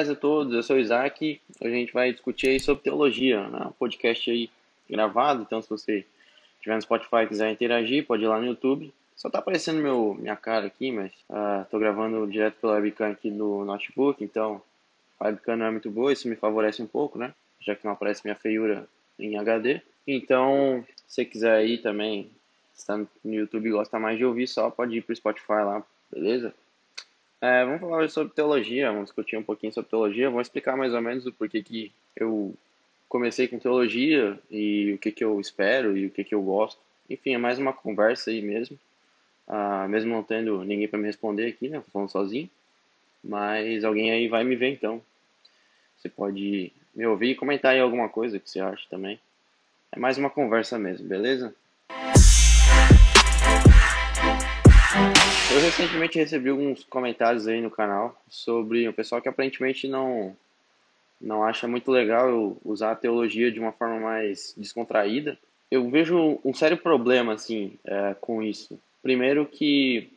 tarde a todos. Eu sou o Isaac. Hoje a gente vai discutir sobre teologia, né? Um podcast aí gravado. Então, se você estiver no Spotify e quiser interagir, pode ir lá no YouTube. Só tá aparecendo meu, minha cara aqui, mas uh, tô gravando direto pela webcam aqui do notebook, então a webcam não é muito boa, isso me favorece um pouco, né? Já que não aparece minha feiura em HD. Então, se você quiser aí também, está no YouTube e gosta mais de ouvir, só pode ir pro Spotify lá, beleza? É, vamos falar sobre teologia, vamos discutir um pouquinho sobre teologia, vamos explicar mais ou menos o porquê que eu comecei com teologia e o que, que eu espero e o que, que eu gosto. Enfim, é mais uma conversa aí mesmo, ah, mesmo não tendo ninguém para me responder aqui, né, falando sozinho, mas alguém aí vai me ver então. Você pode me ouvir e comentar aí alguma coisa que você acha também. É mais uma conversa mesmo, beleza? Eu recentemente recebi alguns comentários aí no canal sobre o pessoal que aparentemente não não acha muito legal eu usar a teologia de uma forma mais descontraída. Eu vejo um sério problema assim é, com isso. Primeiro que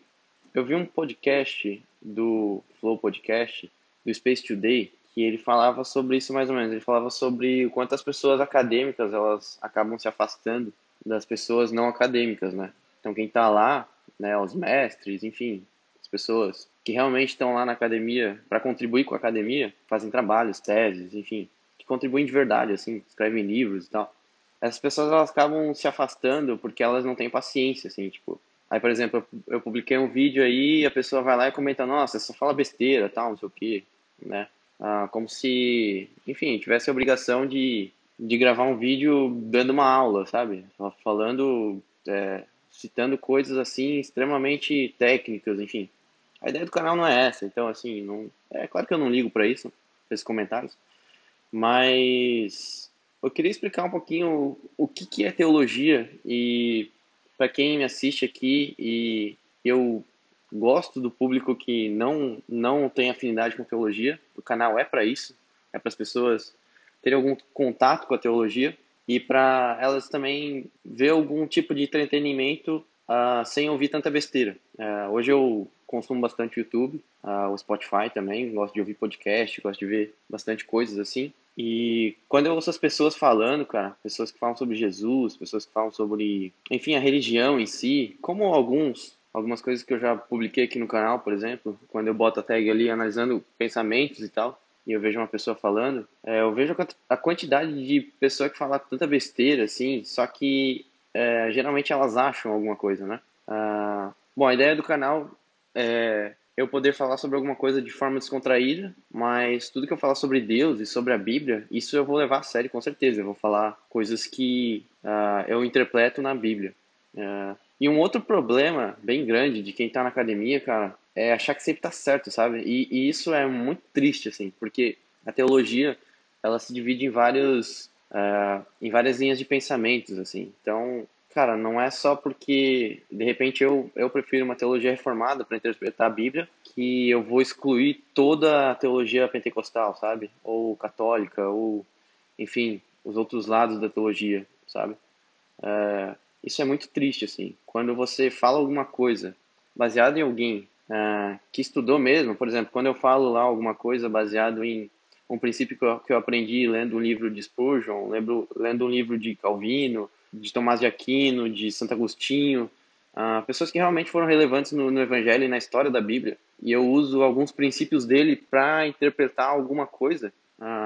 eu vi um podcast do Flow Podcast do Space Today que ele falava sobre isso mais ou menos. Ele falava sobre o quanto as pessoas acadêmicas elas acabam se afastando das pessoas não acadêmicas, né? Então quem está lá né, os mestres, enfim, as pessoas que realmente estão lá na academia para contribuir com a academia, fazem trabalhos, teses, enfim, que contribuem de verdade, assim, escrevem livros e tal. Essas pessoas elas acabam se afastando porque elas não têm paciência, assim, tipo. Aí, por exemplo, eu publiquei um vídeo aí a pessoa vai lá e comenta, nossa, só fala besteira, tal, não sei o quê, né? Ah, como se, enfim, tivesse a obrigação de, de gravar um vídeo dando uma aula, sabe? Falando é, citando coisas assim extremamente técnicas, enfim. A ideia do canal não é essa, então assim, não, é claro que eu não ligo para isso, para esses comentários, mas eu queria explicar um pouquinho o, o que, que é teologia e para quem me assiste aqui e eu gosto do público que não não tem afinidade com teologia, o canal é para isso, é para as pessoas terem algum contato com a teologia e para elas também ver algum tipo de entretenimento uh, sem ouvir tanta besteira. Uh, hoje eu consumo bastante YouTube, uh, o Spotify também, gosto de ouvir podcast, gosto de ver bastante coisas assim. E quando eu ouço as pessoas falando, cara, pessoas que falam sobre Jesus, pessoas que falam sobre, enfim, a religião em si, como alguns, algumas coisas que eu já publiquei aqui no canal, por exemplo, quando eu boto a tag ali analisando pensamentos e tal, e eu vejo uma pessoa falando, é, eu vejo a quantidade de pessoa que fala tanta besteira, assim, só que é, geralmente elas acham alguma coisa, né? Ah, bom, a ideia do canal é eu poder falar sobre alguma coisa de forma descontraída, mas tudo que eu falar sobre Deus e sobre a Bíblia, isso eu vou levar a sério com certeza. Eu vou falar coisas que uh, eu interpreto na Bíblia. Uh, e um outro problema bem grande de quem está na academia, cara, é achar que sempre tá certo, sabe? E, e, isso é muito triste, assim, porque a teologia, ela se divide em vários, uh, em várias linhas de pensamentos, assim. Então, cara, não é só porque, de repente, eu, eu prefiro uma teologia reformada para interpretar a Bíblia, que eu vou excluir toda a teologia pentecostal, sabe? Ou católica, ou, enfim, os outros lados da teologia, sabe? Uh, isso é muito triste, assim. Quando você fala alguma coisa baseada em alguém uh, que estudou mesmo, por exemplo, quando eu falo lá alguma coisa baseado em um princípio que eu, que eu aprendi lendo um livro de Spurgeon, lembro, lendo um livro de Calvino, de Tomás de Aquino, de Santo Agostinho, uh, pessoas que realmente foram relevantes no, no Evangelho e na história da Bíblia, e eu uso alguns princípios dele para interpretar alguma coisa.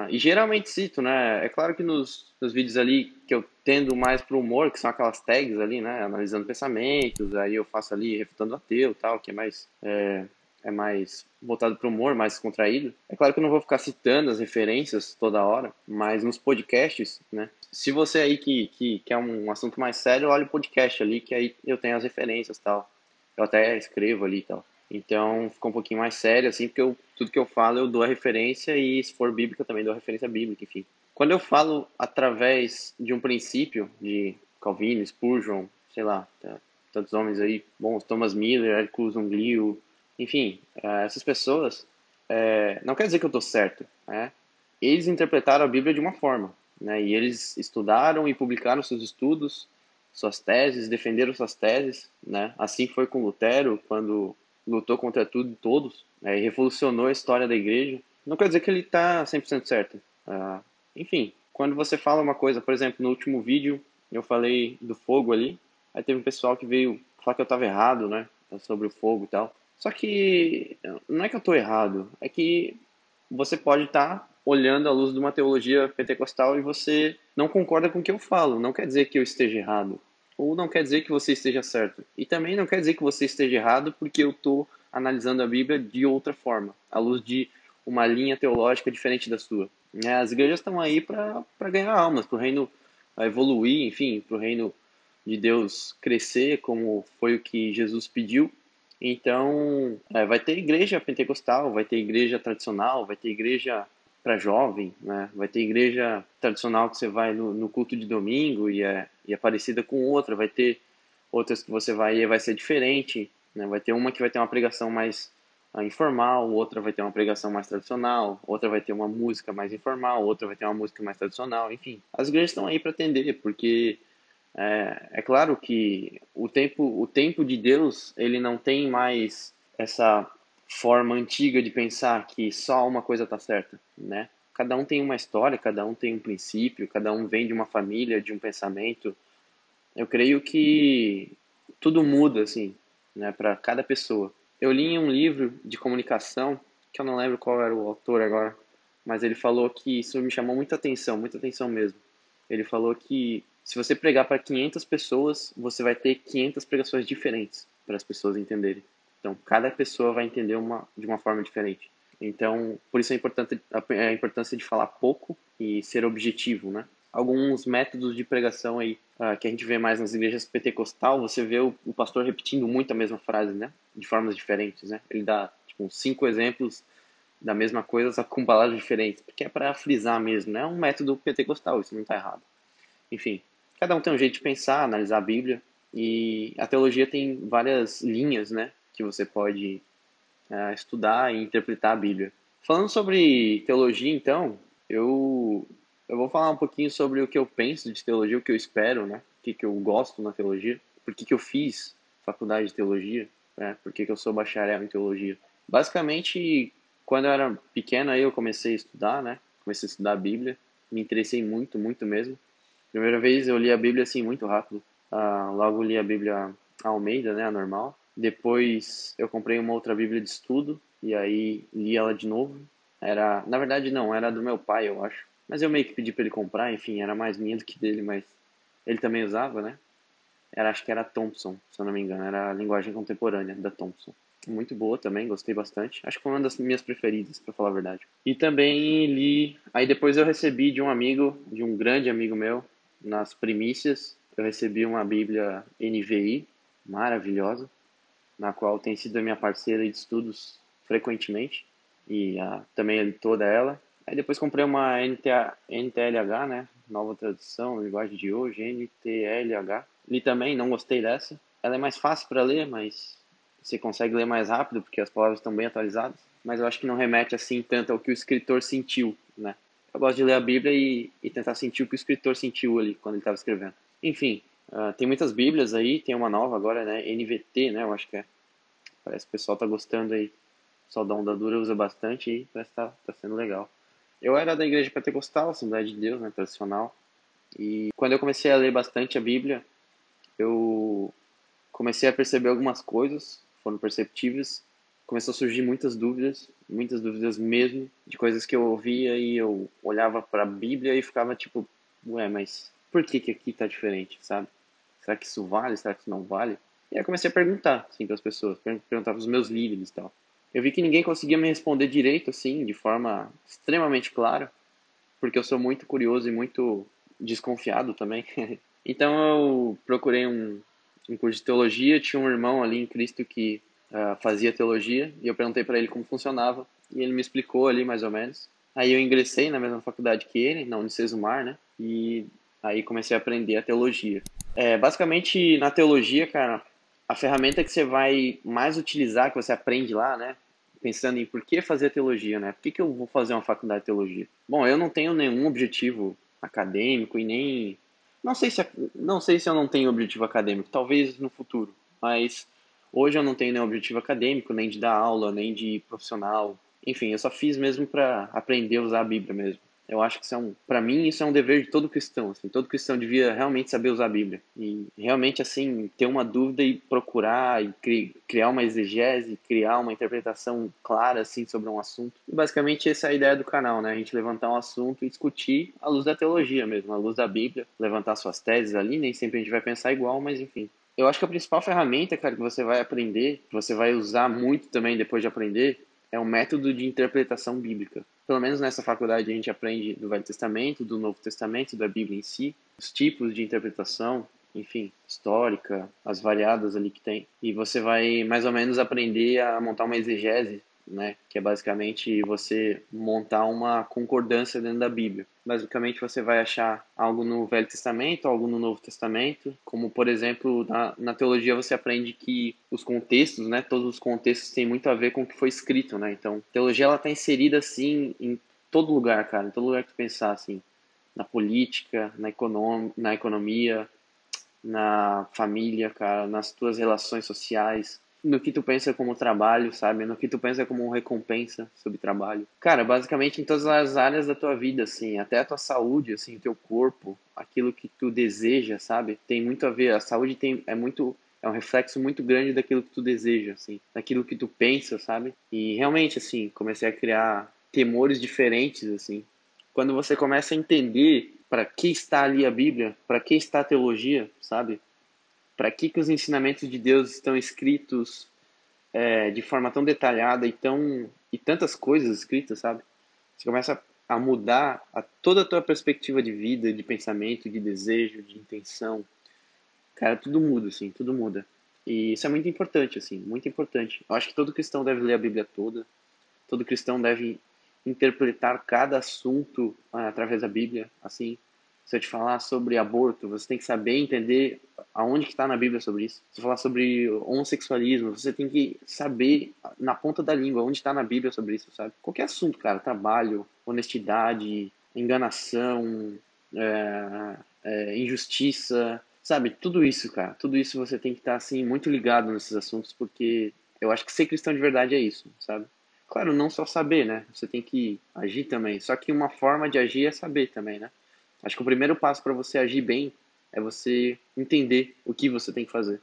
E geralmente cito, né? É claro que nos, nos vídeos ali que eu tendo mais pro humor, que são aquelas tags ali, né? Analisando pensamentos, aí eu faço ali refutando ateu tal, que é mais. É, é mais voltado para o humor, mais contraído. É claro que eu não vou ficar citando as referências toda hora, mas nos podcasts, né? Se você aí que, que quer um assunto mais sério, olha o podcast ali, que aí eu tenho as referências tal. Eu até escrevo ali e tal. Então fica um pouquinho mais sério, assim, porque eu, tudo que eu falo eu dou a referência e se for bíblica também dou a referência bíblica, enfim. Quando eu falo através de um princípio de Calvino, Spurgeon, sei lá, tá, tantos homens aí, bom, Thomas Miller, Hercules Unglio, enfim, uh, essas pessoas, é, não quer dizer que eu estou certo, né? Eles interpretaram a Bíblia de uma forma, né? E eles estudaram e publicaram seus estudos, suas teses, defenderam suas teses, né? Assim foi com Lutero, quando lutou contra tudo e todos, né? e revolucionou a história da igreja não quer dizer que ele está 100% certo. Uh, enfim, quando você fala uma coisa, por exemplo, no último vídeo eu falei do fogo ali, aí teve um pessoal que veio falar que eu estava errado, né, sobre o fogo e tal. Só que não é que eu estou errado, é que você pode estar tá olhando à luz de uma teologia pentecostal e você não concorda com o que eu falo. Não quer dizer que eu esteja errado. Ou não quer dizer que você esteja certo. E também não quer dizer que você esteja errado porque eu estou analisando a Bíblia de outra forma, à luz de uma linha teológica diferente da sua. É, as igrejas estão aí para ganhar almas, para o reino evoluir, enfim, para o reino de Deus crescer, como foi o que Jesus pediu. Então, é, vai ter igreja pentecostal, vai ter igreja tradicional, vai ter igreja para jovem, né? Vai ter igreja tradicional que você vai no, no, culto de domingo e é, e é parecida com outra, vai ter outras que você vai e vai ser diferente, né? Vai ter uma que vai ter uma pregação mais uh, informal, outra vai ter uma pregação mais tradicional, outra vai ter uma música mais informal, outra vai ter uma música mais tradicional, enfim. As igrejas estão aí para atender, porque é, é claro que o tempo, o tempo de Deus, ele não tem mais essa forma antiga de pensar que só uma coisa está certa, né? Cada um tem uma história, cada um tem um princípio, cada um vem de uma família, de um pensamento. Eu creio que tudo muda assim, né, para cada pessoa. Eu li um livro de comunicação, que eu não lembro qual era o autor agora, mas ele falou que isso me chamou muita atenção, muita atenção mesmo. Ele falou que se você pregar para 500 pessoas, você vai ter 500 pregações diferentes para as pessoas entenderem. Então, cada pessoa vai entender uma, de uma forma diferente. Então, por isso é importante a, importância de falar pouco e ser objetivo, né? Alguns métodos de pregação aí uh, que a gente vê mais nas igrejas pentecostal, você vê o, o, pastor repetindo muito a mesma frase, né? De formas diferentes, né? Ele dá tipo cinco exemplos da mesma coisa, só com palavras diferentes, porque é para frisar mesmo, né? É um método pentecostal, isso não está errado. Enfim, cada um tem um jeito de pensar, analisar a Bíblia, e a teologia tem várias linhas, né? Que você pode uh, estudar e interpretar a Bíblia. Falando sobre teologia, então, eu, eu vou falar um pouquinho sobre o que eu penso de teologia, o que eu espero, né? O que, que eu gosto na teologia, por que, que eu fiz faculdade de teologia, né? por que, que eu sou bacharel em teologia. Basicamente, quando eu era pequeno, aí eu comecei a estudar, né? Comecei a estudar a Bíblia, me interessei muito, muito mesmo. Primeira vez eu li a Bíblia assim muito rápido. Uh, logo li a Bíblia Almeida, né, a normal. Depois eu comprei uma outra Bíblia de estudo e aí li ela de novo. Era, na verdade não, era do meu pai, eu acho. Mas eu meio que pedi para ele comprar, enfim, era mais minha do que dele, mas ele também usava, né? Era, acho que era Thompson, se eu não me engano, era a linguagem contemporânea da Thompson. Muito boa também, gostei bastante. Acho que foi uma das minhas preferidas, para falar a verdade. E também li. Aí depois eu recebi de um amigo, de um grande amigo meu, nas primícias, eu recebi uma Bíblia NVI, maravilhosa na qual tem sido a minha parceira de estudos frequentemente e uh, também toda ela. Aí depois comprei uma NTA, NTLH, né? Nova tradução, linguagem de hoje, NTLH. Li também, não gostei dessa. Ela é mais fácil para ler, mas você consegue ler mais rápido porque as palavras estão bem atualizadas. Mas eu acho que não remete assim tanto ao que o escritor sentiu, né? Eu gosto de ler a Bíblia e, e tentar sentir o que o escritor sentiu ali quando ele estava escrevendo. Enfim, Uh, tem muitas bíblias aí, tem uma nova agora, né? NVT, né? Eu acho que é. Parece que o pessoal tá gostando aí. O pessoal da Onda Dura usa bastante e parece que tá, tá sendo legal. Eu era da igreja pentecostal, Assembleia de Deus, né? Tradicional. E quando eu comecei a ler bastante a Bíblia, eu comecei a perceber algumas coisas, foram perceptíveis. Começou a surgir muitas dúvidas, muitas dúvidas mesmo, de coisas que eu ouvia e eu olhava para a Bíblia e ficava tipo, ué, mas por que, que aqui tá diferente, sabe? Será que isso vale? Será que isso não vale? E aí eu comecei a perguntar, assim, para as pessoas, perguntar para os meus líderes e tal. Eu vi que ninguém conseguia me responder direito, assim, de forma extremamente clara, porque eu sou muito curioso e muito desconfiado também. então eu procurei um, um curso de teologia, tinha um irmão ali em Cristo que uh, fazia teologia, e eu perguntei para ele como funcionava, e ele me explicou ali mais ou menos. Aí eu ingressei na mesma faculdade que ele, na Unicesumar, né? E aí comecei a aprender a teologia. É, basicamente, na teologia, cara, a ferramenta que você vai mais utilizar, que você aprende lá, né? Pensando em por que fazer teologia, né? Por que, que eu vou fazer uma faculdade de teologia? Bom, eu não tenho nenhum objetivo acadêmico e nem. Não sei se, não sei se eu não tenho objetivo acadêmico, talvez no futuro, mas hoje eu não tenho nenhum objetivo acadêmico, nem de dar aula, nem de profissional. enfim, eu só fiz mesmo para aprender a usar a Bíblia mesmo. Eu acho que isso é um, para mim, isso é um dever de todo cristão. Assim, todo cristão devia realmente saber usar a Bíblia e realmente assim ter uma dúvida e procurar e cri, criar uma exegese, criar uma interpretação clara assim sobre um assunto. E basicamente essa é a ideia do canal, né? A gente levantar um assunto e discutir à luz da teologia mesmo, à luz da Bíblia, levantar suas teses ali. Nem sempre a gente vai pensar igual, mas enfim. Eu acho que a principal ferramenta, cara, que você vai aprender, que você vai usar muito também depois de aprender, é o método de interpretação bíblica. Pelo menos nessa faculdade a gente aprende do Velho Testamento, do Novo Testamento, da Bíblia em si, os tipos de interpretação, enfim, histórica, as variadas ali que tem. E você vai mais ou menos aprender a montar uma exegese né? Que é basicamente você montar uma concordância dentro da Bíblia. Basicamente você vai achar algo no Velho Testamento, algo no Novo Testamento, como por exemplo na, na teologia você aprende que os contextos, né? Todos os contextos têm muito a ver com o que foi escrito, né? Então a teologia ela está inserida assim em todo lugar, cara, em todo lugar que tu pensar assim, na política, na, econom na economia, na família, cara, nas tuas relações sociais, no que tu pensa como trabalho, sabe? No que tu pensa como recompensa sobre trabalho. Cara, basicamente em todas as áreas da tua vida, assim, até a tua saúde, assim, o teu corpo, aquilo que tu deseja, sabe? Tem muito a ver, a saúde tem é muito é um reflexo muito grande daquilo que tu deseja, assim, daquilo que tu pensa, sabe? E realmente, assim, comecei a criar temores diferentes, assim. Quando você começa a entender para que está ali a Bíblia, para que está a teologia, sabe? Para que, que os ensinamentos de Deus estão escritos é, de forma tão detalhada e tão e tantas coisas escritas, sabe? Você começa a mudar a toda a tua perspectiva de vida, de pensamento, de desejo, de intenção. Cara, tudo muda, assim, tudo muda. E isso é muito importante, assim, muito importante. Eu acho que todo cristão deve ler a Bíblia toda. Todo cristão deve interpretar cada assunto ah, através da Bíblia, assim, se eu te falar sobre aborto, você tem que saber entender aonde que está na Bíblia sobre isso. Se eu falar sobre homossexualismo, você tem que saber na ponta da língua onde está na Bíblia sobre isso, sabe? Qualquer assunto, cara, trabalho, honestidade, enganação, é, é, injustiça, sabe? Tudo isso, cara, tudo isso você tem que estar tá, assim muito ligado nesses assuntos, porque eu acho que ser cristão de verdade é isso, sabe? Claro, não só saber, né? Você tem que agir também. Só que uma forma de agir é saber também, né? Acho que o primeiro passo para você agir bem é você entender o que você tem que fazer.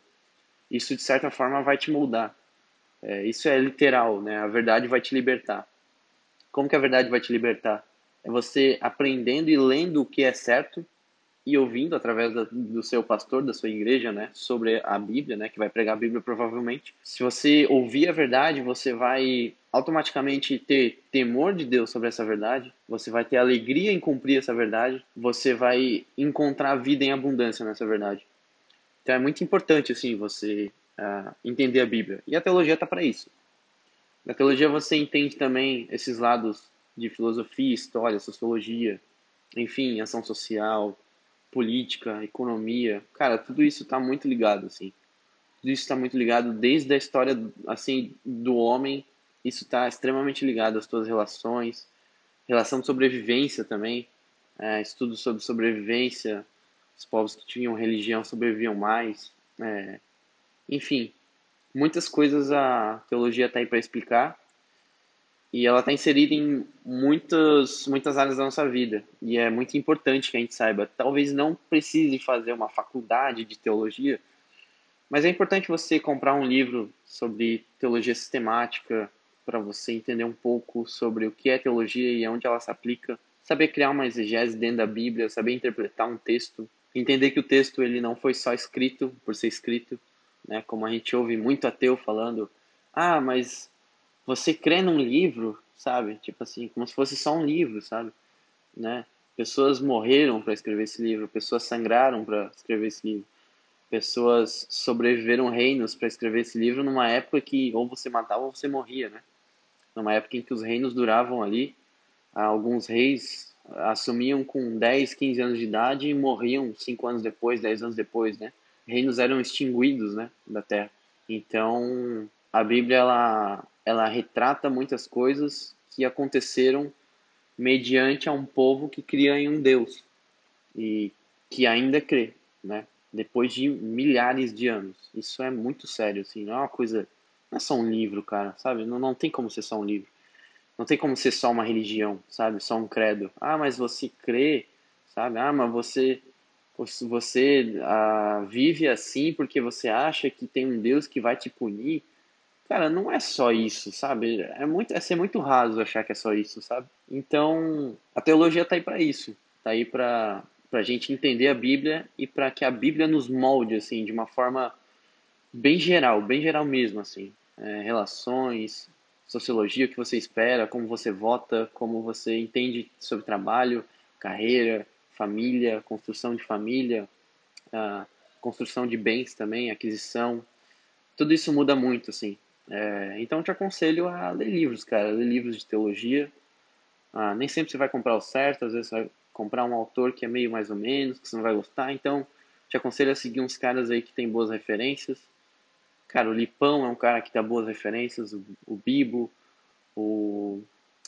Isso, de certa forma, vai te moldar. É, isso é literal, né? A verdade vai te libertar. Como que a verdade vai te libertar? É você aprendendo e lendo o que é certo e ouvindo através da, do seu pastor, da sua igreja, né, sobre a Bíblia, né, que vai pregar a Bíblia provavelmente. Se você ouvir a verdade, você vai automaticamente ter temor de Deus sobre essa verdade, você vai ter alegria em cumprir essa verdade, você vai encontrar vida em abundância nessa verdade. Então é muito importante assim você uh, entender a Bíblia. E a teologia está para isso. Na teologia você entende também esses lados de filosofia, história, sociologia, enfim, ação social, política, economia, cara, tudo isso está muito ligado, assim. Tudo isso está muito ligado desde a história, assim, do homem. Isso está extremamente ligado às tuas relações, relação de sobrevivência também, é, estudo sobre sobrevivência, os povos que tinham religião sobreviviam mais, é, enfim, muitas coisas a teologia está aí para explicar e ela está inserida em muitas, muitas áreas da nossa vida. E é muito importante que a gente saiba. Talvez não precise fazer uma faculdade de teologia, mas é importante você comprar um livro sobre teologia sistemática para você entender um pouco sobre o que é teologia e onde ela se aplica. Saber criar uma exegese dentro da Bíblia, saber interpretar um texto, entender que o texto ele não foi só escrito por ser escrito, né? Como a gente ouve muito ateu falando, ah, mas você crê num livro, sabe? Tipo assim, como se fosse só um livro, sabe? Né? Pessoas morreram para escrever esse livro, pessoas sangraram para escrever esse livro, pessoas sobreviveram reinos para escrever esse livro numa época que ou você matava ou você morria, né? Numa época em que os reinos duravam ali, alguns reis assumiam com 10, 15 anos de idade e morriam 5 anos depois, 10 anos depois, né? Reinos eram extinguidos, né, da terra. Então, a Bíblia ela ela retrata muitas coisas que aconteceram mediante a um povo que cria em um Deus e que ainda crê, né? Depois de milhares de anos. Isso é muito sério, assim, não é uma coisa, não é só um livro, cara, sabe? Não, não tem como ser só um livro. não tem como ser só uma religião, sabe? Só um credo. Ah, mas você crê, sabe? Ah, mas você você ah, vive assim porque você acha que tem um Deus que vai te punir. Cara, não é só isso, sabe? É muito é ser muito raso achar que é só isso, sabe? Então, a teologia tá aí para isso. Tá aí para a gente entender a Bíblia e para que a Bíblia nos molde assim de uma forma bem geral, bem geral mesmo assim, é, relações, sociologia, o que você espera, como você vota, como você entende sobre trabalho, carreira, família, construção de família, uh, construção de bens também, aquisição, tudo isso muda muito assim. É, então te aconselho a ler livros, cara, ler livros de teologia. Ah, nem sempre você vai comprar o certo, às vezes você vai comprar um autor que é meio mais ou menos, que você não vai gostar. Então, te aconselho a seguir uns caras aí que tem boas referências. Cara, o Lipão é um cara que dá boas referências, o, o Bibo, o,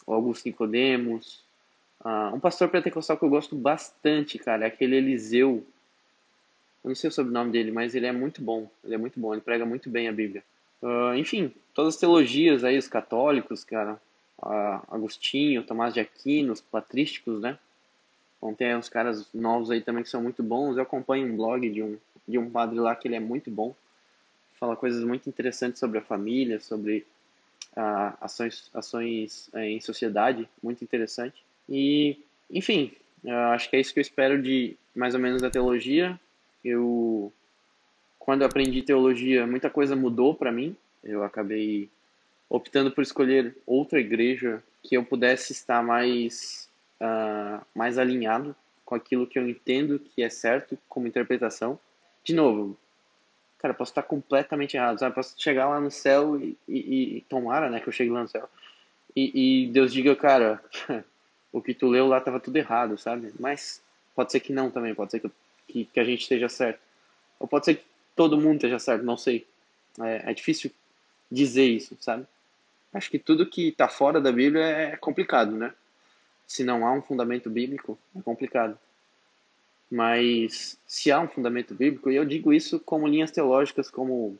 o Augusto Nicodemos. Uh, um pastor pentecostal que eu gosto bastante, cara, é aquele Eliseu. Eu não sei o sobrenome dele, mas ele é muito bom. Ele é muito bom, ele prega muito bem a Bíblia. Uh, enfim, todas as teologias aí, os católicos, cara. Uh, Agostinho, Tomás de Aquino, os patrísticos, né? Bom, tem uns caras novos aí também que são muito bons. Eu acompanho um blog de um, de um padre lá que ele é muito bom. Fala coisas muito interessantes sobre a família, sobre uh, ações, ações uh, em sociedade, muito interessante. E, enfim, acho que é isso que eu espero de mais ou menos da teologia. Eu, quando eu aprendi teologia, muita coisa mudou para mim. Eu acabei optando por escolher outra igreja que eu pudesse estar mais uh, mais alinhado com aquilo que eu entendo que é certo como interpretação. De novo, cara, posso estar completamente errado, sabe? Posso chegar lá no céu e, e, e tomara, né, que eu chegue lá no céu. E, e Deus diga, cara, o que tu leu lá estava tudo errado, sabe? Mas pode ser que não também, pode ser que, que, que, a gente esteja certo. Ou pode ser que todo mundo esteja certo, não sei. É, é difícil dizer isso, sabe? Acho que tudo que está fora da Bíblia é complicado, né? se não há um fundamento bíblico, é complicado. Mas se há um fundamento bíblico, e eu digo isso como linhas teológicas como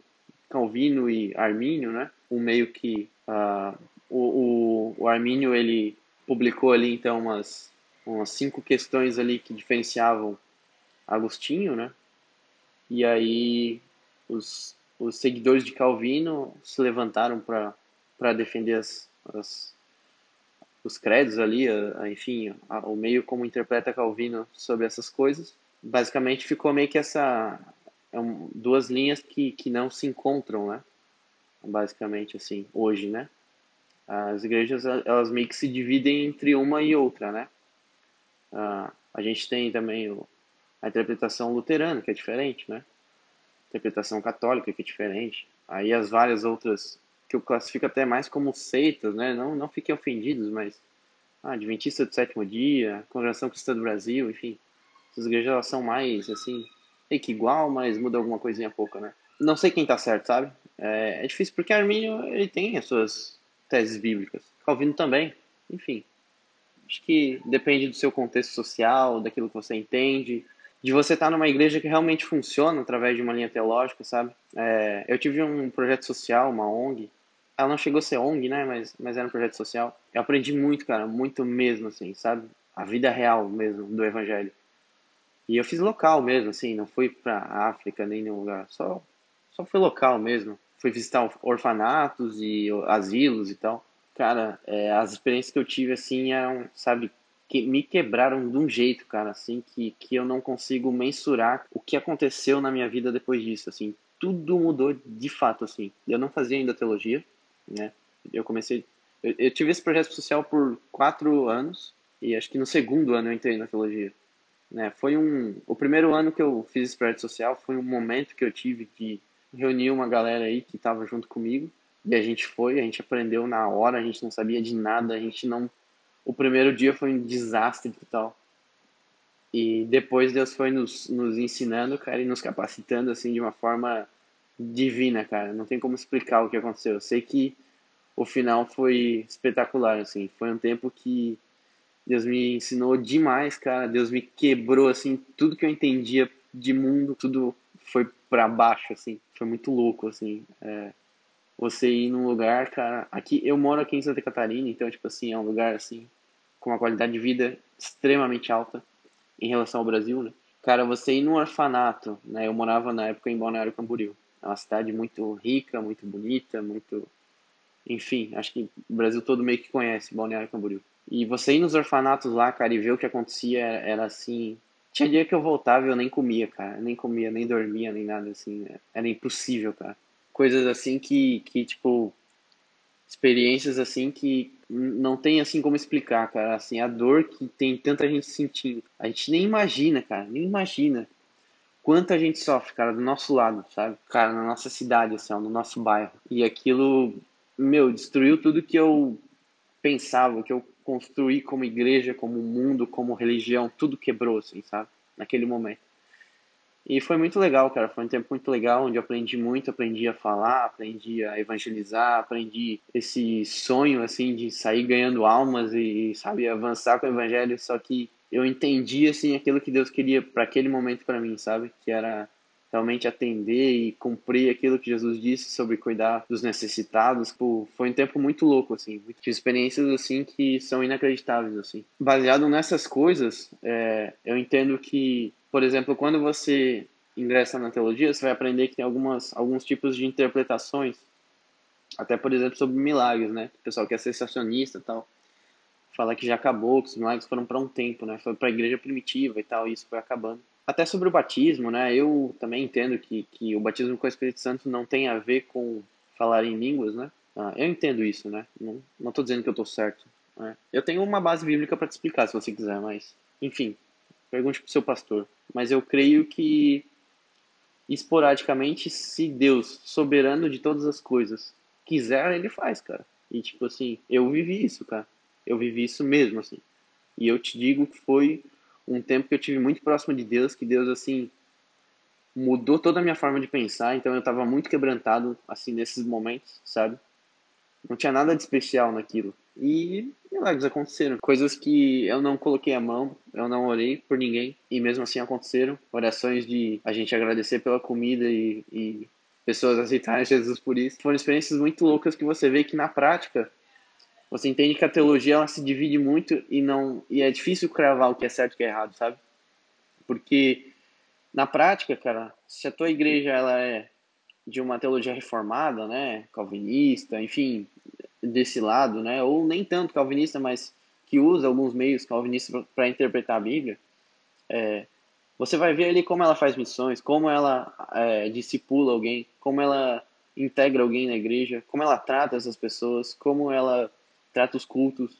Calvino e Armínio, né? Um meio que uh, o, o, o Armínio ele publicou ali então umas, umas cinco questões ali que diferenciavam Agostinho, né? E aí os, os seguidores de Calvino se levantaram para defender as, as, os credos ali, enfim, o meio como interpreta Calvino sobre essas coisas. Basicamente ficou meio que essa é duas linhas que, que não se encontram, né? Basicamente assim, hoje, né? As igrejas elas meio que se dividem entre uma e outra, né? Uh, a gente tem também o, a interpretação luterana, que é diferente, né? A interpretação católica, que é diferente. Aí as várias outras que eu classifico até mais como seitas, né? Não, não fiquem ofendidos, mas ah, Adventista do Sétimo Dia, Congregação Cristã do Brasil, enfim. Essas igrejas elas são mais, assim, meio que igual, mas muda alguma coisinha pouca, né? Não sei quem tá certo, sabe? É, é difícil porque Arminio, ele tem as suas teses bíblicas. Calvino também, enfim. Acho que depende do seu contexto social, daquilo que você entende, de você estar numa igreja que realmente funciona através de uma linha teológica, sabe? É, eu tive um projeto social, uma ONG, ela não chegou a ser ONG, né? Mas, mas era um projeto social. Eu aprendi muito, cara, muito mesmo, assim, sabe? A vida real mesmo do evangelho. E eu fiz local mesmo, assim, não fui pra África nem nenhum lugar. Só, só fui local mesmo. Fui visitar orfanatos e asilos e tal. Cara, é, as experiências que eu tive, assim, eram, sabe, que me quebraram de um jeito, cara, assim, que, que eu não consigo mensurar o que aconteceu na minha vida depois disso, assim. Tudo mudou de fato, assim. Eu não fazia ainda teologia, né? Eu comecei, eu, eu, tive esse projeto social por quatro anos e acho que no segundo ano eu entrei na teologia. Né? Foi um, o primeiro ano que eu fiz esse projeto social foi um momento que eu tive de reunir uma galera aí que estava junto comigo e a gente foi, a gente aprendeu na hora, a gente não sabia de nada, a gente não, o primeiro dia foi um desastre total. E depois Deus foi nos, nos ensinando, cara, e nos capacitando assim de uma forma divina, cara. Não tem como explicar o que aconteceu. Eu sei que o final foi espetacular, assim. Foi um tempo que Deus me ensinou demais, cara. Deus me quebrou, assim, tudo que eu entendia de mundo, tudo foi para baixo, assim. Foi muito louco, assim. É... você ir num lugar, cara, aqui eu moro aqui em Santa Catarina, então tipo assim, é um lugar assim com uma qualidade de vida extremamente alta em relação ao Brasil, né? Cara, você ir num orfanato, né? Eu morava na época em Balneário Camboriú. É uma cidade muito rica, muito bonita, muito enfim, acho que o Brasil todo meio que conhece Balneário Camboriú. E você ir nos orfanatos lá, cara, e ver o que acontecia era assim, tinha dia que eu voltava e eu nem comia, cara. Nem comia, nem dormia, nem nada assim. Né? Era impossível, cara. Coisas assim que, que tipo, experiências assim que não tem assim como explicar, cara. Assim, a dor que tem tanta gente sentindo. A gente nem imagina, cara, nem imagina quanta gente sofre, cara, do nosso lado, sabe? Cara, na nossa cidade, assim, ó, no nosso bairro. E aquilo, meu, destruiu tudo que eu pensava, que eu construí como igreja, como mundo, como religião, tudo quebrou, assim, sabe? Naquele momento. E foi muito legal, cara. Foi um tempo muito legal, onde eu aprendi muito, aprendi a falar, aprendi a evangelizar, aprendi esse sonho, assim, de sair ganhando almas e, sabe, avançar com o evangelho. Só que eu entendi, assim, aquilo que Deus queria para aquele momento para mim, sabe? Que era realmente atender e cumprir aquilo que Jesus disse sobre cuidar dos necessitados. Pô, foi um tempo muito louco, assim. Tive experiências, assim, que são inacreditáveis, assim. Baseado nessas coisas, é, eu entendo que por exemplo, quando você ingressa na teologia, você vai aprender que tem algumas, alguns tipos de interpretações, até por exemplo sobre milagres, né? O pessoal que é sensacionista tal, fala que já acabou, que os milagres foram para um tempo, né? Foi para a igreja primitiva e tal, e isso foi acabando. Até sobre o batismo, né? Eu também entendo que, que o batismo com o Espírito Santo não tem a ver com falar em línguas, né? Ah, eu entendo isso, né? Não, não tô dizendo que eu tô certo. Né? Eu tenho uma base bíblica para te explicar, se você quiser, mas enfim, pergunte pro seu pastor mas eu creio que esporadicamente, se Deus, soberano de todas as coisas, quiser, ele faz, cara. E tipo assim, eu vivi isso, cara. Eu vivi isso mesmo, assim. E eu te digo que foi um tempo que eu tive muito próximo de Deus, que Deus, assim, mudou toda a minha forma de pensar, então eu tava muito quebrantado, assim, nesses momentos, sabe? Não tinha nada de especial naquilo. E milagres aconteceram. Coisas que eu não coloquei a mão, eu não orei por ninguém, e mesmo assim aconteceram. Orações de a gente agradecer pela comida e, e pessoas aceitarem Jesus por isso. Foram experiências muito loucas que você vê que na prática você entende que a teologia ela se divide muito e não e é difícil cravar o que é certo e o que é errado, sabe? Porque na prática, cara, se a tua igreja ela é de uma teologia reformada, né, calvinista, enfim, desse lado, né? Ou nem tanto calvinista, mas que usa alguns meios calvinistas para interpretar a Bíblia. É, você vai ver ali como ela faz missões, como ela é, discipula alguém, como ela integra alguém na igreja, como ela trata essas pessoas, como ela trata os cultos,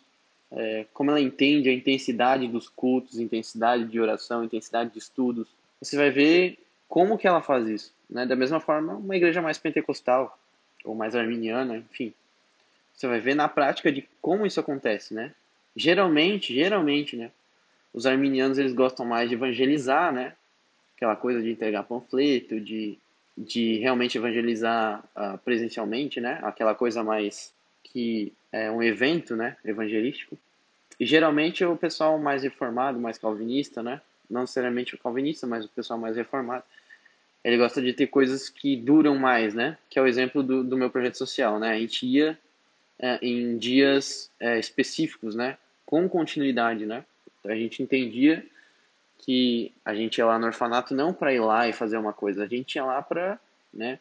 é, como ela entende a intensidade dos cultos, intensidade de oração, intensidade de estudos. Você vai ver como que ela faz isso. Né? Da mesma forma, uma igreja mais pentecostal, ou mais arminiana, enfim. Você vai ver na prática de como isso acontece, né? Geralmente, geralmente, né? Os arminianos eles gostam mais de evangelizar, né? Aquela coisa de entregar panfleto, de, de realmente evangelizar uh, presencialmente, né? Aquela coisa mais que é um evento, né? Evangelístico. E geralmente o pessoal mais reformado, mais calvinista, né? Não necessariamente o calvinista, mas o pessoal mais reformado, ele gosta de ter coisas que duram mais, né? Que é o exemplo do, do meu projeto social, né? A gente ia é, em dias é, específicos, né? Com continuidade, né? Então a gente entendia que a gente ia lá no orfanato não para ir lá e fazer uma coisa, a gente ia lá para, né?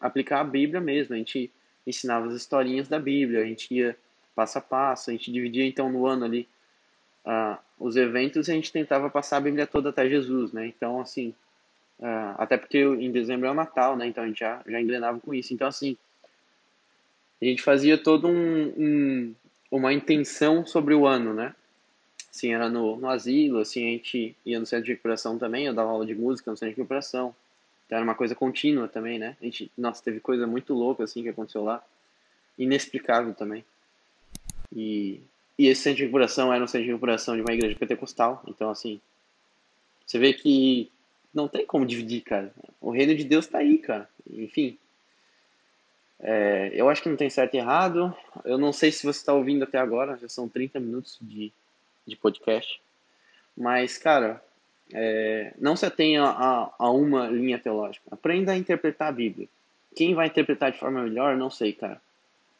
Aplicar a Bíblia mesmo. A gente ensinava as historinhas da Bíblia, a gente ia passo a passo, a gente dividia então no ano ali uh, os eventos e a gente tentava passar a Bíblia toda até Jesus, né? Então assim, uh, até porque em dezembro é o Natal, né? Então a gente já já engrenava com isso. Então assim a gente fazia todo um, um, uma intenção sobre o ano, né? Assim, era no, no asilo, assim, a gente ia no centro de recuperação também, eu dava aula de música no centro de recuperação. Então era uma coisa contínua também, né? A gente, nossa, teve coisa muito louca, assim, que aconteceu lá. Inexplicável também. E, e esse centro de recuperação era um centro de recuperação de uma igreja pentecostal. Então, assim, você vê que não tem como dividir, cara. O reino de Deus tá aí, cara. Enfim, é, eu acho que não tem certo e errado. Eu não sei se você está ouvindo até agora, já são 30 minutos de, de podcast. Mas, cara, é, não se atenha a, a, uma linha teológica. Aprenda a interpretar a Bíblia. quem vai interpretar de forma melhor, não sei, cara.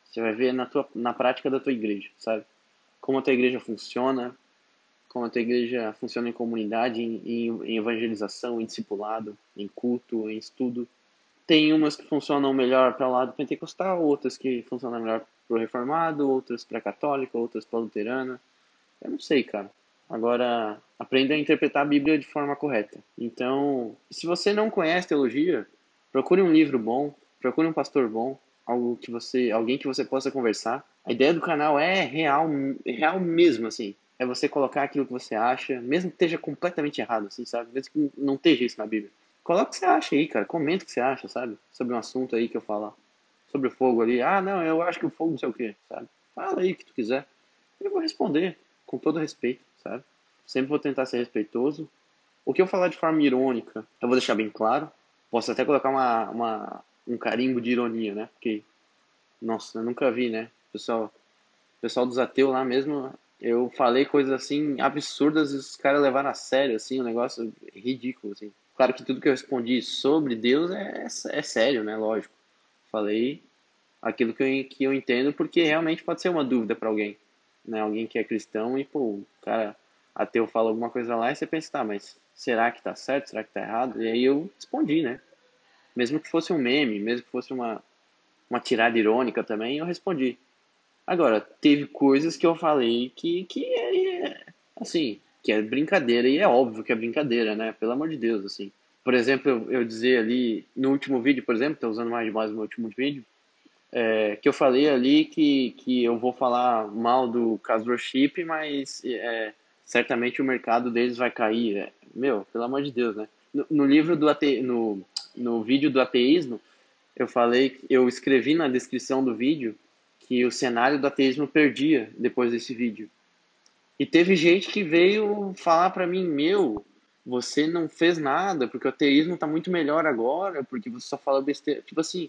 Você vai ver na, tua, na prática da tua igreja, sabe? Como a tua igreja funciona, como a tua igreja funciona em comunidade, em, em, em evangelização, em discipulado, em culto, em estudo. Tem umas que funcionam melhor para o lado pentecostal, outras que funcionam melhor para o reformado, outras para católica, outras para luterana. Eu não sei, cara. Agora, aprenda a interpretar a Bíblia de forma correta. Então, se você não conhece teologia, procure um livro bom, procure um pastor bom, algo que você, alguém que você possa conversar. A ideia do canal é real, real mesmo, assim. É você colocar aquilo que você acha, mesmo que esteja completamente errado, assim, sabe? Mesmo que não esteja isso na Bíblia. Coloca o que você acha aí, cara. Comenta o que você acha, sabe? Sobre um assunto aí que eu falar. Sobre o fogo ali. Ah, não, eu acho que o fogo não sei o quê, sabe? Fala aí o que tu quiser. Eu vou responder com todo respeito, sabe? Sempre vou tentar ser respeitoso. O que eu falar de forma irônica, eu vou deixar bem claro. Posso até colocar uma, uma um carimbo de ironia, né? Porque, nossa, eu nunca vi, né? Pessoal, pessoal dos ateus lá mesmo, eu falei coisas assim absurdas e os caras levaram a sério, assim, um negócio ridículo, assim. Claro que tudo que eu respondi sobre Deus é, é sério, né? Lógico. Falei aquilo que eu, que eu entendo porque realmente pode ser uma dúvida para alguém. Né? Alguém que é cristão e, pô, o cara ateu fala alguma coisa lá e você pensa, tá, mas será que tá certo? Será que tá errado? E aí eu respondi, né? Mesmo que fosse um meme, mesmo que fosse uma, uma tirada irônica também, eu respondi. Agora, teve coisas que eu falei que, que é, assim, que é brincadeira, e é óbvio que é brincadeira, né? Pelo amor de Deus, assim. Por exemplo, eu, eu dizer ali, no último vídeo, por exemplo, tô usando mais demais o meu último vídeo, é, que eu falei ali que, que eu vou falar mal do Casper Chip, mas é, certamente o mercado deles vai cair. É, meu, pelo amor de Deus, né? No, no livro do ate, no, no vídeo do ateísmo, eu falei, eu escrevi na descrição do vídeo que o cenário do ateísmo perdia depois desse vídeo. E teve gente que veio falar para mim, meu, você não fez nada, porque o ateísmo tá muito melhor agora, porque você só fala besteira. Tipo assim,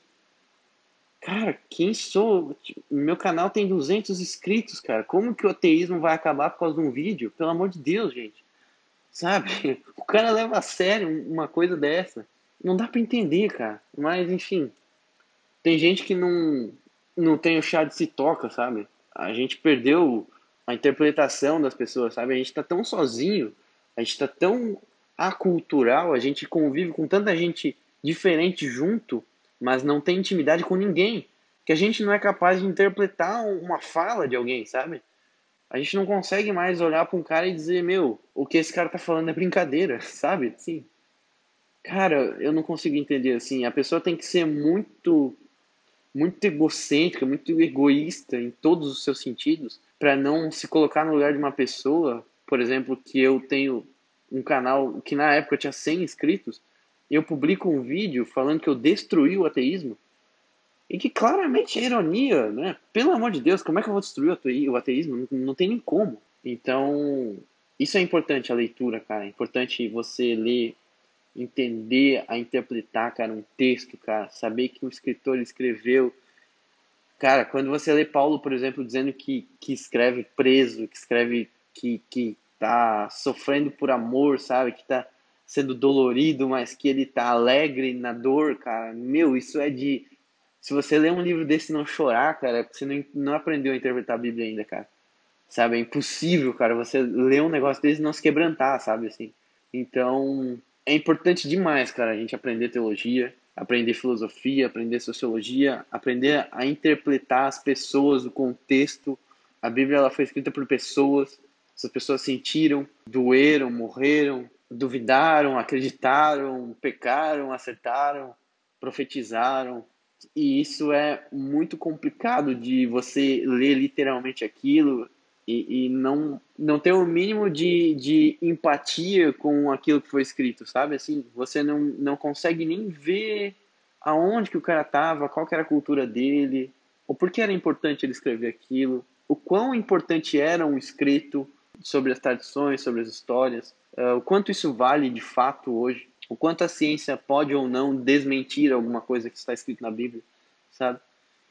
cara, quem sou? Meu canal tem 200 inscritos, cara. Como que o ateísmo vai acabar por causa de um vídeo? Pelo amor de Deus, gente. Sabe? O cara leva a sério uma coisa dessa. Não dá para entender, cara. Mas, enfim. Tem gente que não, não tem o chá de se toca, sabe? A gente perdeu a interpretação das pessoas, sabe? A gente está tão sozinho, a gente está tão acultural, a gente convive com tanta gente diferente junto, mas não tem intimidade com ninguém, que a gente não é capaz de interpretar uma fala de alguém, sabe? A gente não consegue mais olhar para um cara e dizer, meu, o que esse cara tá falando é brincadeira, sabe? Sim. Cara, eu não consigo entender assim. A pessoa tem que ser muito muito egocêntrica, muito egoísta em todos os seus sentidos, para não se colocar no lugar de uma pessoa, por exemplo, que eu tenho um canal que na época tinha 100 inscritos, eu publico um vídeo falando que eu destruí o ateísmo, e que claramente é ironia, né? Pelo amor de Deus, como é que eu vou destruir o ateísmo? Não, não tem nem como. Então, isso é importante a leitura, cara. É importante você ler entender a interpretar, cara, um texto, cara, saber que o escritor escreveu. Cara, quando você lê Paulo, por exemplo, dizendo que, que escreve preso, que escreve que, que tá sofrendo por amor, sabe? Que tá sendo dolorido, mas que ele tá alegre na dor, cara. Meu, isso é de. Se você ler um livro desse e não chorar, cara, você não, não aprendeu a interpretar a Bíblia ainda, cara. Sabe? É impossível, cara, você ler um negócio desse e não se quebrantar, sabe? Assim. Então, é importante demais, cara, a gente aprender teologia, aprender filosofia, aprender sociologia, aprender a interpretar as pessoas, o contexto. A Bíblia ela foi escrita por pessoas, essas pessoas sentiram, doeram, morreram, duvidaram, acreditaram, pecaram, acertaram, profetizaram. E isso é muito complicado de você ler literalmente aquilo e, e não, não ter o mínimo de, de empatia com aquilo que foi escrito, sabe? Assim, você não, não consegue nem ver aonde que o cara tava, qual era a cultura dele, ou por que era importante ele escrever aquilo, o quão importante era um escrito sobre as tradições, sobre as histórias, o quanto isso vale de fato hoje, o quanto a ciência pode ou não desmentir alguma coisa que está escrito na Bíblia, sabe?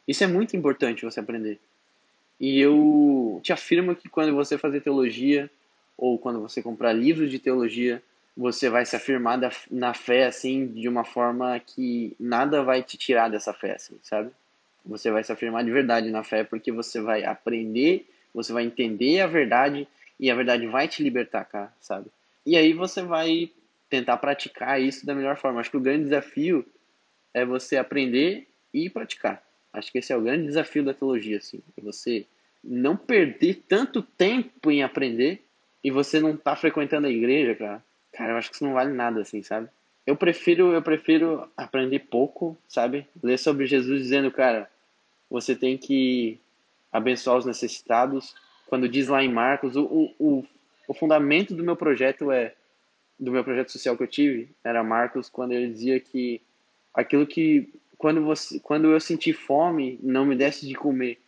Isso é muito importante você aprender. E eu te afirmo que quando você fazer teologia, ou quando você comprar livros de teologia, você vai se afirmar da, na fé, assim, de uma forma que nada vai te tirar dessa fé, assim, sabe? Você vai se afirmar de verdade na fé porque você vai aprender, você vai entender a verdade e a verdade vai te libertar, cara, sabe? E aí você vai tentar praticar isso da melhor forma. Acho que o grande desafio é você aprender e praticar. Acho que esse é o grande desafio da teologia, assim. É você não perder tanto tempo em aprender e você não tá frequentando a igreja, cara. Cara, eu acho que isso não vale nada, assim, sabe? Eu prefiro, eu prefiro aprender pouco, sabe? Ler sobre Jesus dizendo, cara, você tem que abençoar os necessitados. Quando diz lá em Marcos, o, o, o fundamento do meu projeto é do meu projeto social que eu tive era Marcos quando ele dizia que aquilo que quando você quando eu senti fome não me desse de comer.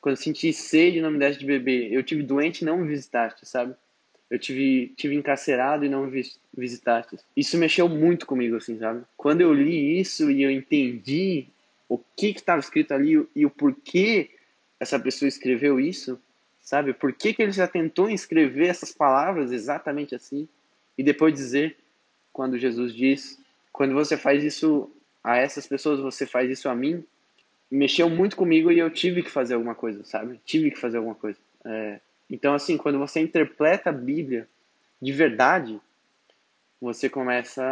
Quando eu senti sede não me desse de beber. Eu tive doente não me visitaste sabe? Eu tive tive encarcerado e não me visitaste. Isso mexeu muito comigo assim sabe? Quando eu li isso e eu entendi o que estava escrito ali e o porquê essa pessoa escreveu isso sabe por que que ele já tentou escrever essas palavras exatamente assim e depois dizer, quando Jesus diz, quando você faz isso a essas pessoas, você faz isso a mim, mexeu muito comigo e eu tive que fazer alguma coisa, sabe? Tive que fazer alguma coisa. É, então, assim, quando você interpreta a Bíblia de verdade, você começa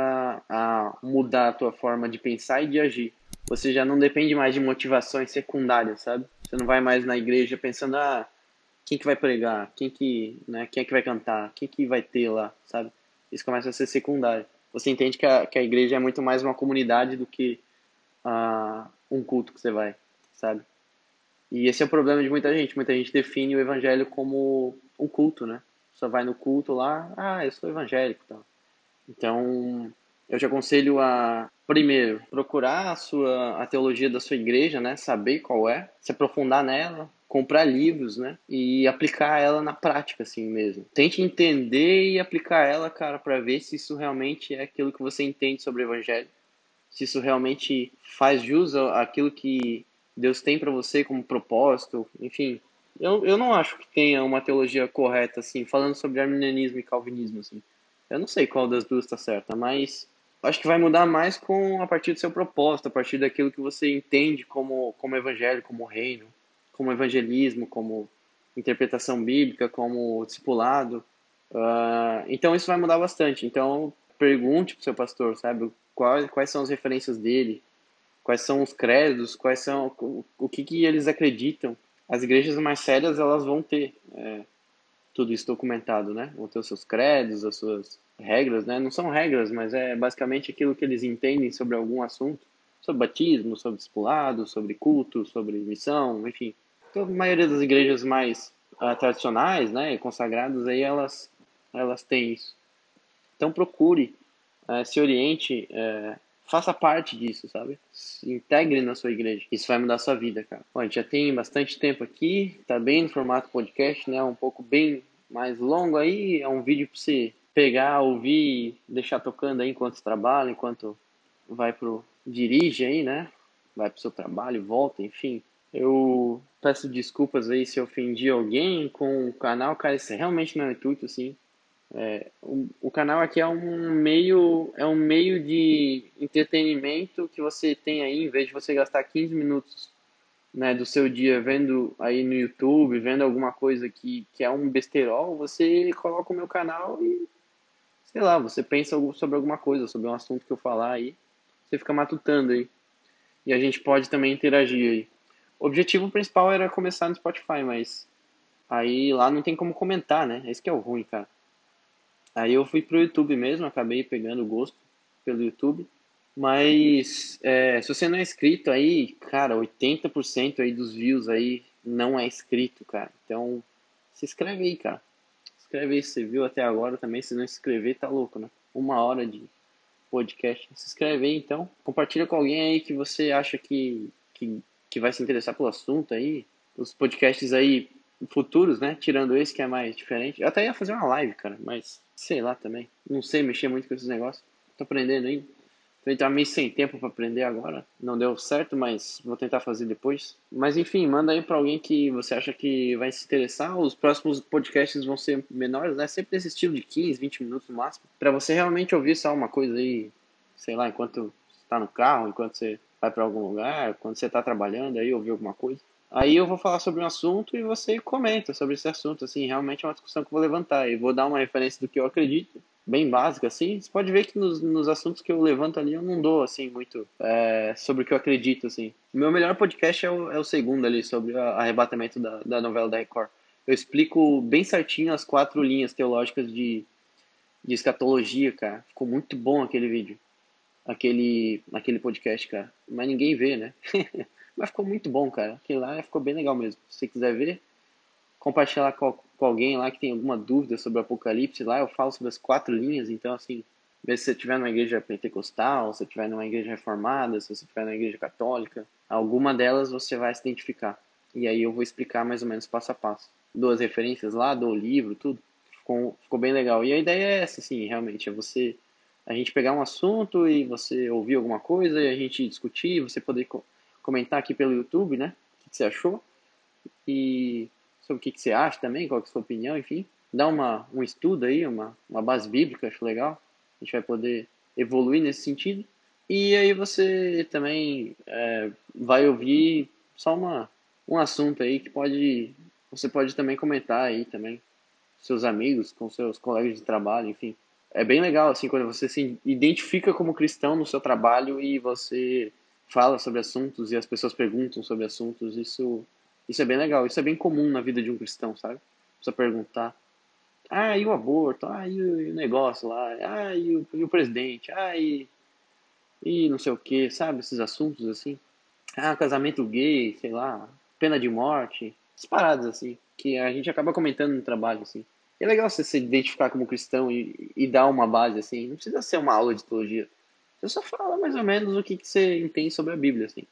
a mudar a tua forma de pensar e de agir. Você já não depende mais de motivações secundárias, sabe? Você não vai mais na igreja pensando, ah, quem que vai pregar? Quem que, né, quem é que vai cantar? Quem que vai ter lá, sabe? isso começa a ser secundário. Você entende que a, que a igreja é muito mais uma comunidade do que uh, um culto que você vai, sabe? E esse é o problema de muita gente. Muita gente define o evangelho como um culto, né? Só vai no culto lá, ah, eu sou evangélico. Então, então eu te aconselho a, primeiro, procurar a, sua, a teologia da sua igreja, né? Saber qual é, se aprofundar nela, comprar livros, né? E aplicar ela na prática, assim mesmo. Tente entender e aplicar ela, cara, para ver se isso realmente é aquilo que você entende sobre o Evangelho. Se isso realmente faz jus àquilo que Deus tem para você como propósito, enfim. Eu, eu não acho que tenha uma teologia correta, assim, falando sobre arminianismo e calvinismo, assim. Eu não sei qual das duas está certa, mas acho que vai mudar mais com a partir do seu propósito, a partir daquilo que você entende como, como evangelho, como reino como evangelismo, como interpretação bíblica, como discipulado. Uh, então isso vai mudar bastante. Então pergunte para o seu pastor, sabe, quais, quais são as referências dele, quais são os credos, quais são o, o que, que eles acreditam. As igrejas mais sérias elas vão ter é, tudo isso documentado, né? Vão ter os seus credos, as suas regras, né? Não são regras, mas é basicamente aquilo que eles entendem sobre algum assunto, sobre batismo, sobre discipulado, sobre culto, sobre missão, enfim. A maioria das igrejas mais uh, tradicionais, né, consagradas, aí elas, elas têm isso. Então procure, uh, se oriente, uh, faça parte disso, sabe? Se integre na sua igreja. Isso vai mudar a sua vida, cara. Bom, a gente já tem bastante tempo aqui, tá bem no formato podcast, né? Um pouco bem mais longo aí, é um vídeo para você pegar, ouvir, deixar tocando aí enquanto trabalha, enquanto vai pro dirige aí, né? Vai pro seu trabalho, volta, enfim. Eu peço desculpas aí se ofendi alguém com o canal, cara, isso realmente não é intuito, assim. É, o, o, canal aqui é um meio é um meio de entretenimento que você tem aí, em vez de você gastar 15 minutos né, do seu dia vendo aí no YouTube, vendo alguma coisa que, que é um besterol, você coloca o meu canal e, sei lá, você pensa sobre alguma coisa, sobre um assunto que eu falar aí, você fica matutando aí. E a gente pode também interagir aí. Objetivo principal era começar no Spotify, mas aí lá não tem como comentar, né? Esse que é o ruim, cara. Aí eu fui pro YouTube mesmo, acabei pegando gosto pelo YouTube. Mas é, se você não é inscrito aí, cara, 80% aí dos views aí não é inscrito, cara. Então, se inscreve aí, cara. Se inscreve aí se você viu até agora também. Se não se inscrever, tá louco, né? Uma hora de podcast. Se inscreve aí, então. Compartilha com alguém aí que você acha que, que que vai se interessar pelo assunto aí, os podcasts aí futuros, né? Tirando esse que é mais diferente. Eu até ia fazer uma live, cara, mas sei lá também. Não sei mexer muito com esses negócios. Tô aprendendo aí. Então tá meio sem tempo para aprender agora. Não deu certo, mas vou tentar fazer depois. Mas enfim, manda aí para alguém que você acha que vai se interessar. Os próximos podcasts vão ser menores, né? Sempre nesse estilo de 15, 20 minutos no máximo. Para você realmente ouvir só uma coisa aí, sei lá, enquanto está no carro, enquanto você vai para algum lugar, quando você está trabalhando aí, ouvir alguma coisa. Aí eu vou falar sobre um assunto e você comenta sobre esse assunto. Assim, realmente é uma discussão que eu vou levantar. E vou dar uma referência do que eu acredito bem básica, assim. Você pode ver que nos, nos assuntos que eu levanto ali eu não dou, assim, muito é, sobre o que eu acredito, assim. Meu melhor podcast é o, é o segundo ali, sobre o arrebatamento da, da novela da Record. Eu explico bem certinho as quatro linhas teológicas de, de escatologia, cara. Ficou muito bom aquele vídeo. Aquele, aquele podcast, cara. Mas ninguém vê, né? Mas ficou muito bom, cara. Aquele lá ficou bem legal mesmo. Se você quiser ver, compartilhar com, com alguém lá que tem alguma dúvida sobre o Apocalipse, lá eu falo sobre as quatro linhas, então assim, se você estiver numa igreja pentecostal, se você estiver numa igreja reformada, se você estiver numa igreja católica, alguma delas você vai se identificar. E aí eu vou explicar mais ou menos passo a passo. Duas referências lá, do livro, tudo. Ficou, ficou bem legal. E a ideia é essa, assim, realmente, é você a gente pegar um assunto e você ouvir alguma coisa e a gente discutir, você poder comentar aqui pelo YouTube, né? O que você achou. E sobre o que, que você acha também, qual é a sua opinião, enfim. Dá uma, um estudo aí, uma, uma base bíblica, acho legal. A gente vai poder evoluir nesse sentido. E aí você também é, vai ouvir só uma, um assunto aí que pode. Você pode também comentar aí também. Seus amigos, com seus colegas de trabalho, enfim. É bem legal, assim, quando você se identifica como cristão no seu trabalho e você fala sobre assuntos e as pessoas perguntam sobre assuntos. Isso isso é bem legal, isso é bem comum na vida de um cristão, sabe? Precisa perguntar. Ah, e o aborto? Ah, e o negócio lá? Ah, e o, e o presidente? Ah, e, e não sei o que, sabe? Esses assuntos assim. Ah, casamento gay, sei lá, pena de morte. Essas paradas assim, que a gente acaba comentando no trabalho, assim. É legal você se identificar como cristão e, e dar uma base, assim. Não precisa ser uma aula de teologia. Você só fala mais ou menos o que, que você entende sobre a Bíblia, assim.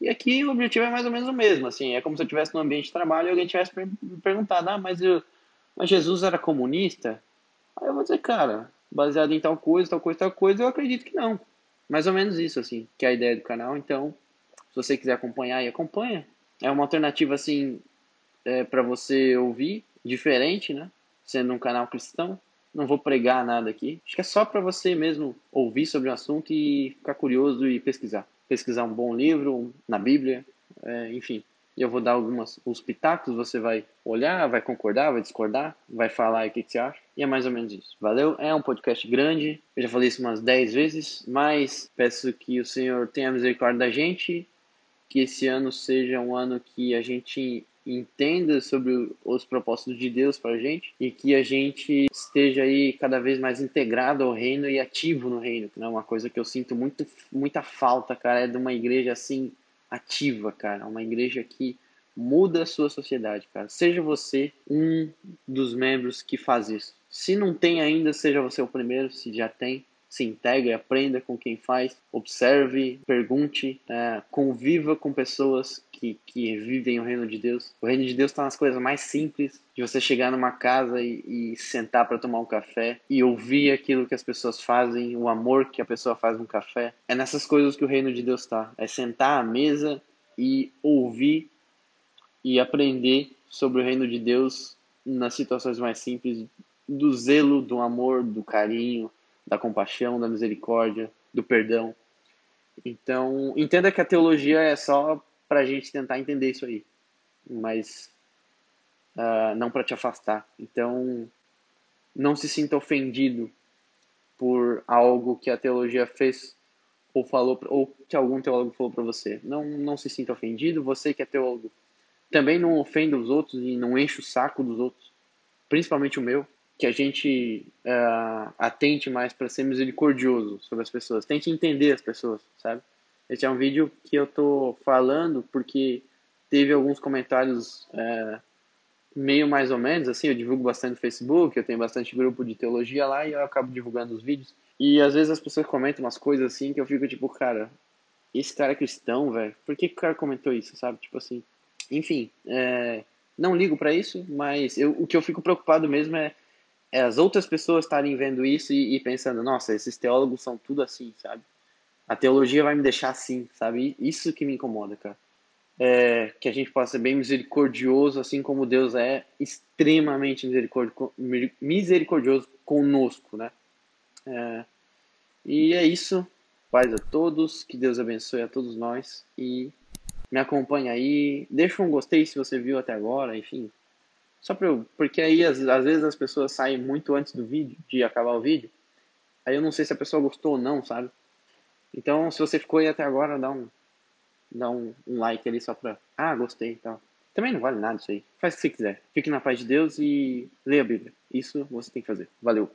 E aqui o objetivo é mais ou menos o mesmo, assim, é como se eu estivesse no ambiente de trabalho e alguém tivesse perguntado, ah, mas, eu, mas Jesus era comunista? Aí eu vou dizer, cara, baseado em tal coisa, tal coisa, tal coisa, eu acredito que não. Mais ou menos isso, assim, que é a ideia do canal. Então, se você quiser acompanhar, aí acompanha. É uma alternativa, assim, é, para você ouvir, diferente, né? Sendo um canal cristão. Não vou pregar nada aqui. Acho que é só para você mesmo ouvir sobre o assunto e ficar curioso e pesquisar pesquisar um bom livro na Bíblia, é, enfim. Eu vou dar alguns os pitacos, você vai olhar, vai concordar, vai discordar, vai falar o que, que você acha. E é mais ou menos isso. Valeu? É um podcast grande. Eu já falei isso umas 10 vezes, mas peço que o Senhor tenha misericórdia da gente, que esse ano seja um ano que a gente entenda sobre os propósitos de Deus para a gente e que a gente esteja aí cada vez mais integrado ao reino e ativo no reino. É uma coisa que eu sinto muito, muita falta, cara, é de uma igreja assim ativa, cara, uma igreja que muda a sua sociedade, cara. Seja você um dos membros que faz isso. Se não tem ainda, seja você o primeiro, se já tem, se integre, aprenda com quem faz, observe, pergunte, é, conviva com pessoas que, que vivem o reino de Deus. O reino de Deus está nas coisas mais simples, de você chegar numa casa e, e sentar para tomar um café e ouvir aquilo que as pessoas fazem, o amor que a pessoa faz no café. É nessas coisas que o reino de Deus está. É sentar à mesa e ouvir e aprender sobre o reino de Deus nas situações mais simples, do zelo, do amor, do carinho, da compaixão, da misericórdia, do perdão. Então, entenda que a teologia é só para a gente tentar entender isso aí, mas uh, não para te afastar. Então, não se sinta ofendido por algo que a teologia fez ou falou ou que algum teólogo falou para você. Não, não se sinta ofendido. Você que é teólogo, também não ofenda os outros e não enche o saco dos outros, principalmente o meu que a gente uh, atente mais para ser misericordioso sobre as pessoas, tente entender as pessoas, sabe? Esse é um vídeo que eu tô falando porque teve alguns comentários uh, meio mais ou menos, assim, eu divulgo bastante no Facebook, eu tenho bastante grupo de teologia lá e eu acabo divulgando os vídeos. E às vezes as pessoas comentam umas coisas assim que eu fico tipo, cara, esse cara é cristão, velho, por que, que o cara comentou isso, sabe? Tipo assim, enfim, é, não ligo para isso, mas eu, o que eu fico preocupado mesmo é é as outras pessoas estarem vendo isso e, e, pensando, nossa, esses teólogos são tudo assim, sabe? A teologia vai me deixar assim, sabe? Isso que me incomoda, cara. É, que a gente possa ser bem misericordioso, assim como Deus é extremamente misericordioso conosco, né? É, e é isso. Paz a todos, que Deus abençoe a todos nós e me acompanha aí. Deixa um gostei se você viu até agora, enfim. Só pra eu, porque aí às, às vezes as pessoas saem muito antes do vídeo, de acabar o vídeo. Aí eu não sei se a pessoa gostou ou não, sabe? Então, se você ficou aí até agora, dá um, dá um, um like ali só pra. Ah, gostei e tal. Também não vale nada isso aí. Faz o que você quiser. Fique na paz de Deus e leia a Bíblia. Isso você tem que fazer. Valeu!